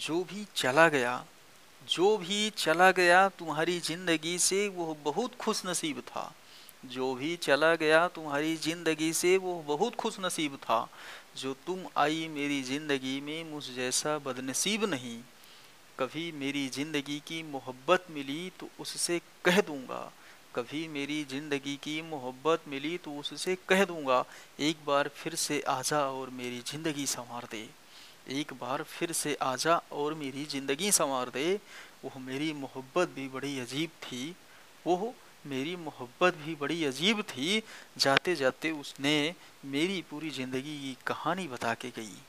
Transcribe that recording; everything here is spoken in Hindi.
जो भी चला गया, जो भी चला गया तुम्हारी ज़िंदगी से वो बहुत खुश नसीब था। जो भी चला गया तुम्हारी ज़िंदगी से वो बहुत खुश नसीब था। जो तुम आई मेरी ज़िंदगी में मुझ जैसा बदनसीब नहीं। कभी मेरी ज़िंदगी की मोहब्बत मिली तो उससे कह दूँगा। कभी मेरी ज़िंदगी की मोहब्बत मिली तो उससे कह दूँगा, एक बार फिर से आजा और मेरी ज़िंदगी संवार दे। एक बार फिर से आजा और मेरी ज़िंदगी संवार दे। वह मेरी मोहब्बत भी बड़ी अजीब थी। वो मेरी मोहब्बत भी बड़ी अजीब थी। जाते जाते उसने मेरी पूरी ज़िंदगी की कहानी बता के गई।